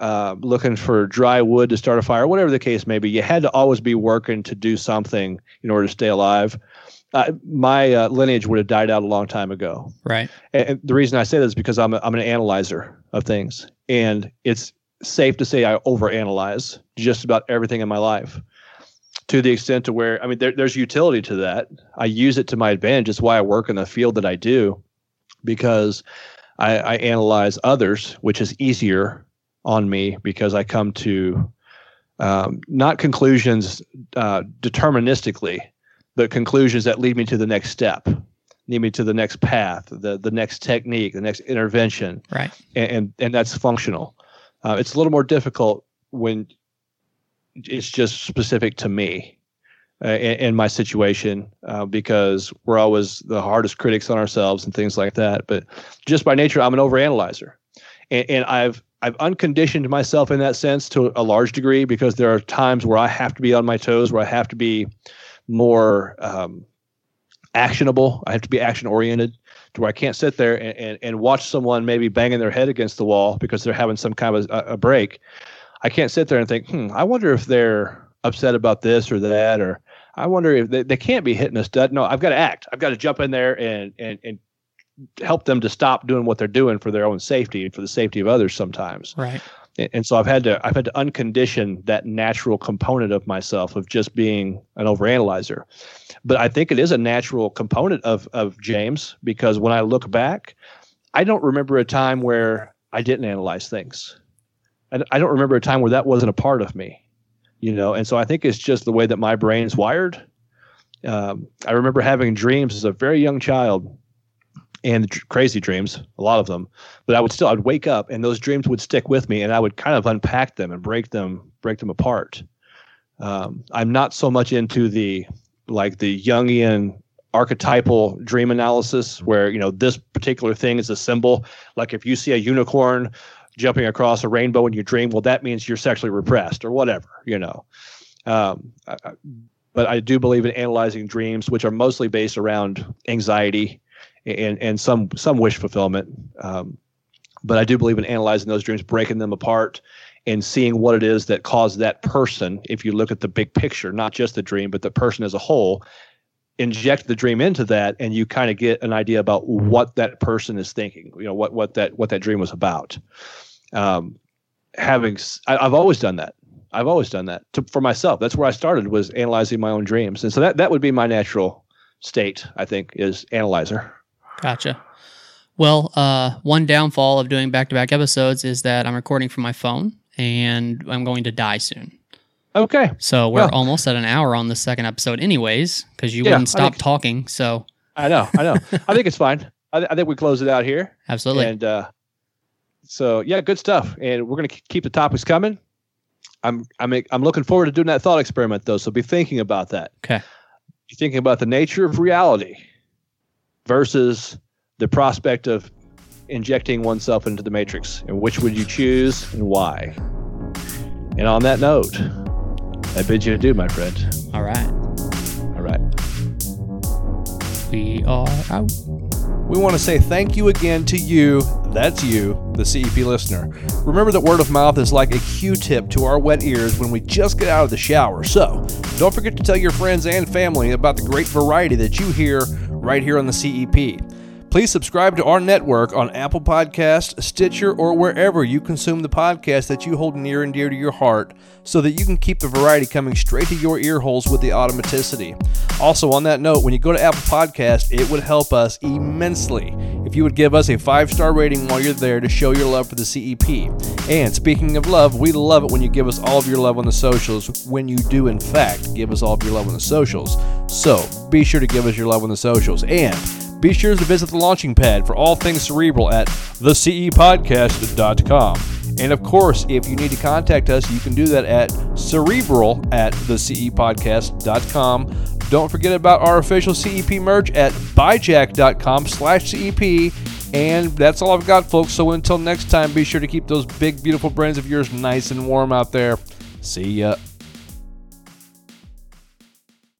uh, looking for dry wood to start a fire, whatever the case may be. You had to always be working to do something in order to stay alive. Uh, my uh, lineage would have died out a long time ago. Right. And, and the reason I say that is because I'm a, I'm an analyzer of things, and it's safe to say I overanalyze just about everything in my life to the extent to where I mean there, there's utility to that. I use it to my advantage. It's why I work in the field that I do because I, I analyze others, which is easier on me because I come to um, not conclusions uh, deterministically, but conclusions that lead me to the next step, lead me to the next path, the the next technique, the next intervention, Right. and and, and that's functional. Uh, it's a little more difficult when it's just specific to me uh, in, in my situation uh, because we're always the hardest critics on ourselves and things like that. But just by nature, I'm an overanalyzer, and, and I've I've unconditioned myself in that sense to a large degree because there are times where I have to be on my toes, where I have to be more um, actionable. I have to be action oriented to where I can't sit there and, and, and watch someone maybe banging their head against the wall because they're having some kind of a, a break. I can't sit there and think, hmm, I wonder if they're upset about this or that, or I wonder if they, they can't be hitting us. dead. No, I've got to act. I've got to jump in there and, and, and help them to stop doing what they're doing for their own safety and for the safety of others sometimes. Right. And, and so I've had to I've had to uncondition that natural component of myself of just being an overanalyzer. But I think it is a natural component of of James because when I look back, I don't remember a time where I didn't analyze things. I, I don't remember a time where that wasn't a part of me, you know. And so I think it's just the way that my brain's wired. Um, I remember having dreams as a very young child, and crazy dreams, a lot of them. But I would still, I'd wake up, and those dreams would stick with me, and I would kind of unpack them and break them, break them apart. Um, I'm not so much into the like the Jungian archetypal dream analysis where you know this particular thing is a symbol like if you see a unicorn jumping across a rainbow in your dream well that means you're sexually repressed or whatever you know. Um, I, but i do believe in analyzing dreams which are mostly based around anxiety and and some some wish fulfillment. Um, but i do believe in analyzing those dreams breaking them apart and seeing what it is that caused that person if you look at the big picture not just the dream but the person as a whole inject the dream into that and you kind of get an idea about what that person is thinking you know what what that what that dream was about. Um having I, have always done that. I've always done that to, for myself. That's where i started was analyzing my own dreams. And so that that would be my natural state i think is analyzer. Gotcha. Well, uh, one downfall of doing back to back episodes is that I'm recording from my phone and I'm going to die soon. Okay So we're Well- almost at an hour on the second episode, anyways, because you Yeah, wouldn't stop think- talking. So i know i know i think it's fine I, th- I think we close it out here absolutely. And uh, so, yeah, good stuff. And we're going to keep the topics coming. I'm I'm I'm looking forward to doing that thought experiment though. So be thinking about that. Okay. Be thinking about the nature of reality versus the prospect of injecting oneself into the matrix. And which would you choose and why? And on that note, I bid you adieu, my friend. All right. All right. We are out. We want to say thank you again to you, that's you, the CEP listener. Remember that word of mouth is like a Q tip to our wet ears when we just get out of the shower. So don't forget to tell your friends and family about the great variety that you hear right here on the CEP. Please subscribe to our network on Apple Podcast, Stitcher, or wherever you consume the podcast that you hold near and dear to your heart so that you can keep the variety coming straight to your ear holes with the automaticity. Also, on that note, when you go to Apple Podcast, it would help us immensely if you would give us a five star rating while you're there to show your love for the CEP. And speaking of love, we love it when you give us all of your love on the socials, when you do, in fact, give us all of your love on the socials. So be sure to give us your love on the socials. And be sure to visit the launching pad for all things cerebral at thecepodcast.com. And of course, if you need to contact us, you can do that at cerebral at thecepodcast.com. Don't forget about our official CEP merch at buyjack.com slash CEP. And that's all I've got, folks. So until next time, be sure to keep those big, beautiful brains of yours nice and warm out there. See ya.